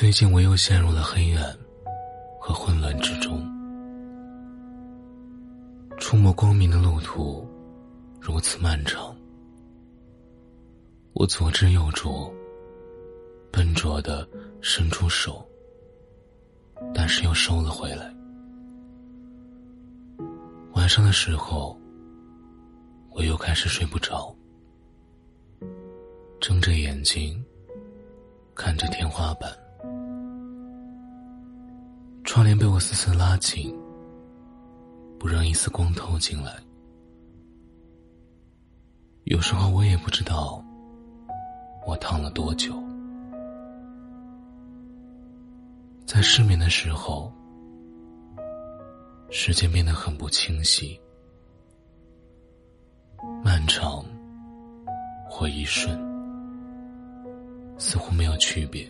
最近我又陷入了黑暗和混乱之中。触摸光明的路途如此漫长，我左支右绌，笨拙的伸出手，但是又收了回来。晚上的时候，我又开始睡不着，睁着眼睛看着天花板。窗帘被我死死拉紧，不让一丝光透进来。有时候我也不知道我躺了多久。在失眠的时候，时间变得很不清晰，漫长或一瞬，似乎没有区别。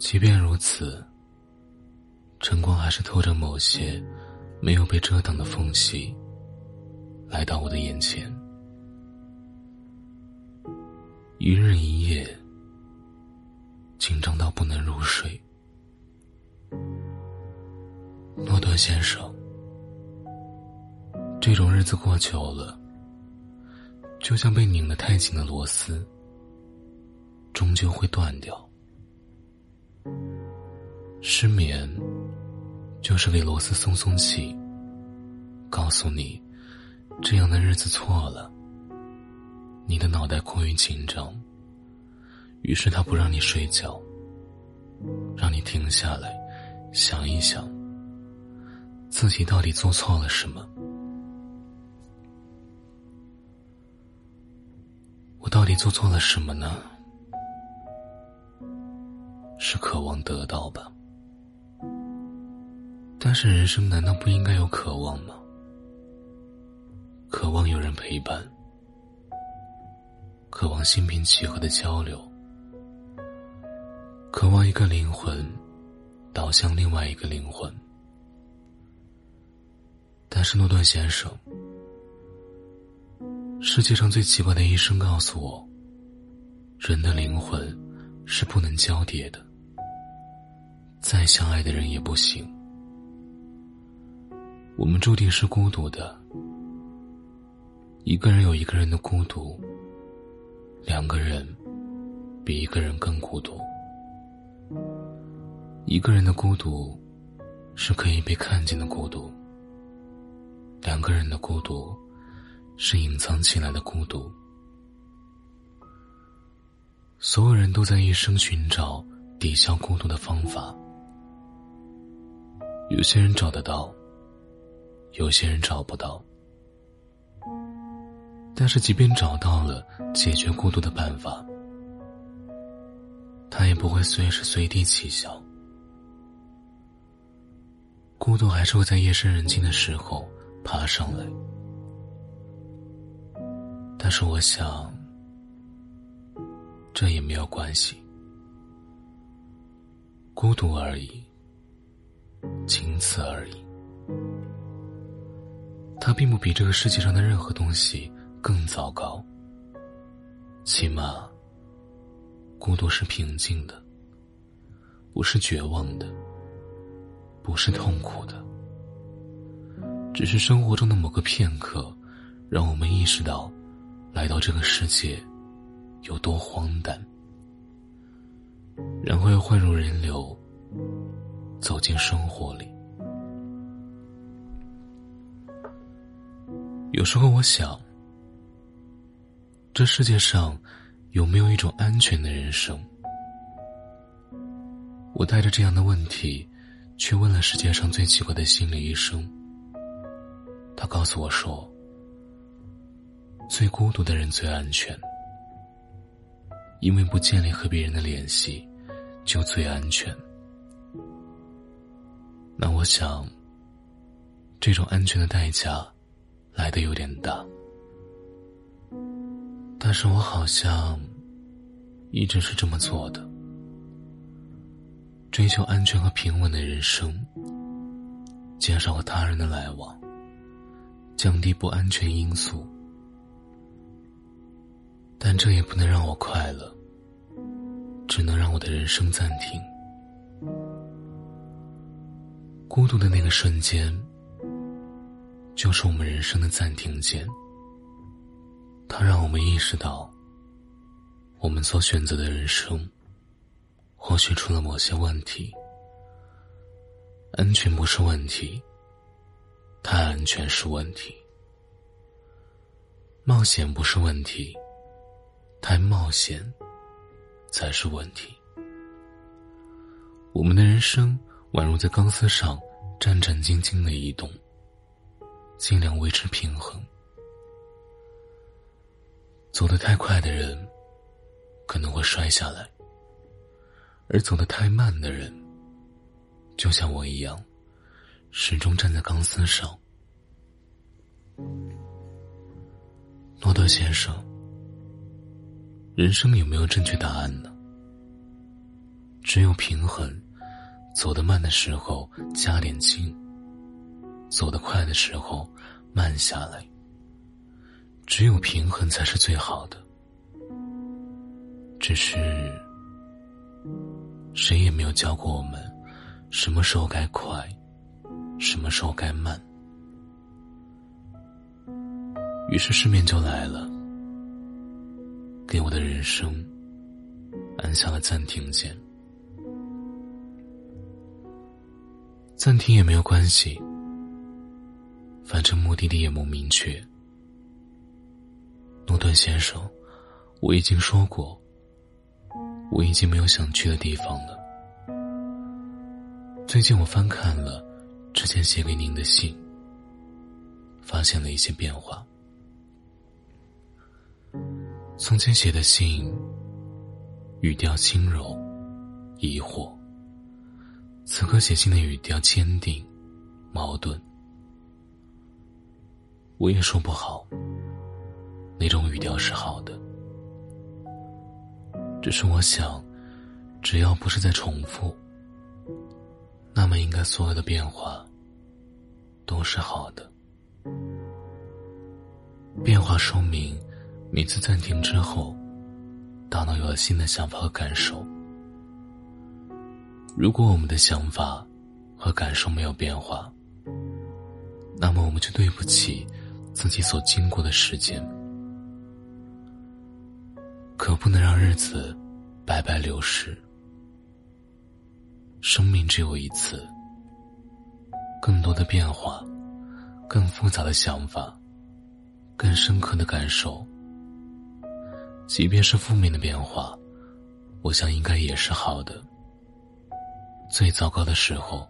即便如此，晨光还是透着某些没有被遮挡的缝隙，来到我的眼前。一日一夜，紧张到不能入睡。诺顿先生，这种日子过久了，就像被拧得太紧的螺丝，终究会断掉。失眠，就是给螺丝松松气，告诉你，这样的日子错了。你的脑袋过于紧张，于是他不让你睡觉，让你停下来，想一想，自己到底做错了什么？我到底做错了什么呢？是渴望得到吧？但是人生难道不应该有渴望吗？渴望有人陪伴，渴望心平气和的交流，渴望一个灵魂导向另外一个灵魂。但是诺顿先生，世界上最奇怪的医生告诉我，人的灵魂是不能交叠的，再相爱的人也不行。我们注定是孤独的，一个人有一个人的孤独，两个人比一个人更孤独。一个人的孤独是可以被看见的孤独，两个人的孤独是隐藏起来的孤独。所有人都在一生寻找抵消孤独的方法，有些人找得到。有些人找不到，但是即便找到了解决孤独的办法，他也不会随时随地起效。孤独还是会在夜深人静的时候爬上来。但是我想，这也没有关系，孤独而已，仅此而已。它并不比这个世界上的任何东西更糟糕。起码，孤独是平静的，不是绝望的，不是痛苦的，只是生活中的某个片刻，让我们意识到，来到这个世界有多荒诞，然后又混入人流，走进生活里。有时候我想，这世界上有没有一种安全的人生？我带着这样的问题，去问了世界上最奇怪的心理医生。他告诉我说，最孤独的人最安全，因为不建立和别人的联系，就最安全。那我想，这种安全的代价。来的有点大，但是我好像一直是这么做的，追求安全和平稳的人生，减少和他人的来往，降低不安全因素，但这也不能让我快乐，只能让我的人生暂停。孤独的那个瞬间，就是我们人生的暂停键。它让我们意识到，我们所选择的人生，或许出了某些问题。安全不是问题，太安全是问题；冒险不是问题，太冒险才是问题。我们的人生宛如在钢丝上战战兢兢的移动，尽量维持平衡。走得太快的人可能会摔下来，而走得太慢的人。就像我一样，始终站在钢丝上。诺德先生，人生有没有正确答案呢？只有平衡，走得慢的时候加点劲，走得快的时候慢下来。只有平衡才是最好的。只是，谁也没有教过我们。什么时候该快，什么时候该慢？于是失眠就来了，给我的人生按下了暂停键。暂停也没有关系，反正目的地也不明确。诺顿先生，我已经说过，我已经没有想去的地方了。最近我翻看了之前写给您的信，发现了一些变化。从前写的信，语调轻柔、疑惑；此刻写信的语调坚定、矛盾。我也说不好，那种语调是好的，只是我想，只要不是在重复。那么，应该所有的变化都是好的。变化说明，每次暂停之后，大脑有了新的想法和感受。如果我们的想法和感受没有变化，那么我们就对不起自己所经过的时间。可不能让日子白白流逝。生命只有一次，更多的变化，更复杂的想法，更深刻的感受。即便是负面的变化，我想应该也是好的。最糟糕的时候，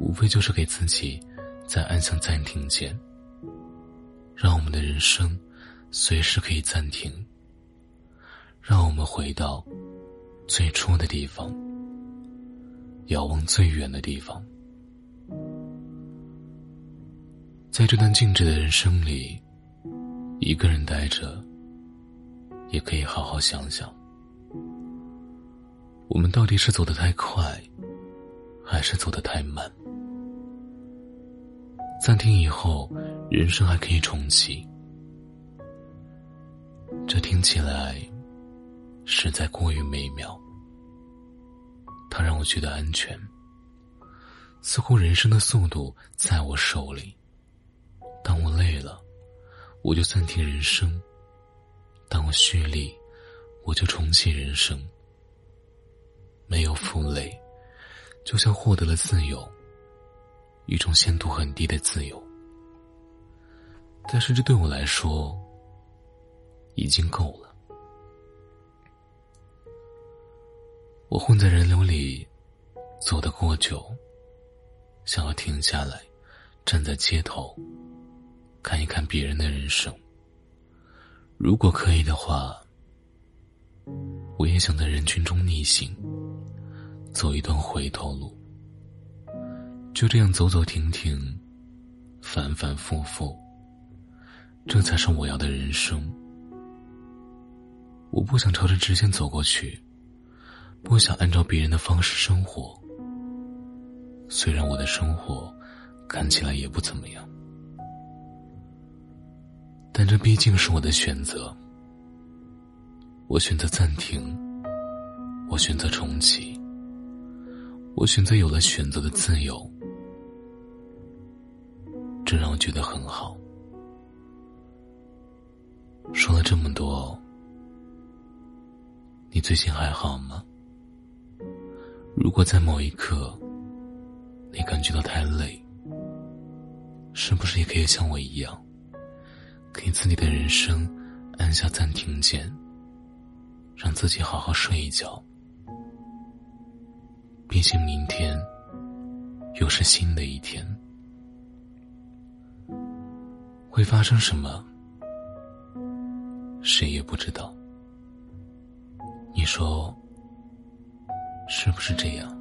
无非就是给自己在按下暂停键，让我们的人生随时可以暂停，让我们回到最初的地方。遥望最远的地方，在这段静止的人生里，一个人待着，也可以好好想想，我们到底是走得太快，还是走得太慢？暂停以后，人生还可以重启，这听起来实在过于美妙。它让我觉得安全，似乎人生的速度在我手里。当我累了，我就暂停人生；当我蓄力，我就重启人生。没有负累，就像获得了自由，一种限度很低的自由。但是这对我来说已经够了。我混在人流里，走得过久，想要停下来，站在街头，看一看别人的人生。如果可以的话，我也想在人群中逆行，走一段回头路。就这样走走停停，反反复复，这才是我要的人生。我不想朝着直线走过去。不想按照别人的方式生活，虽然我的生活看起来也不怎么样，但这毕竟是我的选择。我选择暂停，我选择重启。我选择有了选择的自由，这让我觉得很好。说了这么多，你最近还好吗？如果在某一刻，你感觉到太累，是不是也可以像我一样，给自己的人生按下暂停键，让自己好好睡一觉？毕竟明天又是新的一天，会发生什么？谁也不知道，你说是不是这样？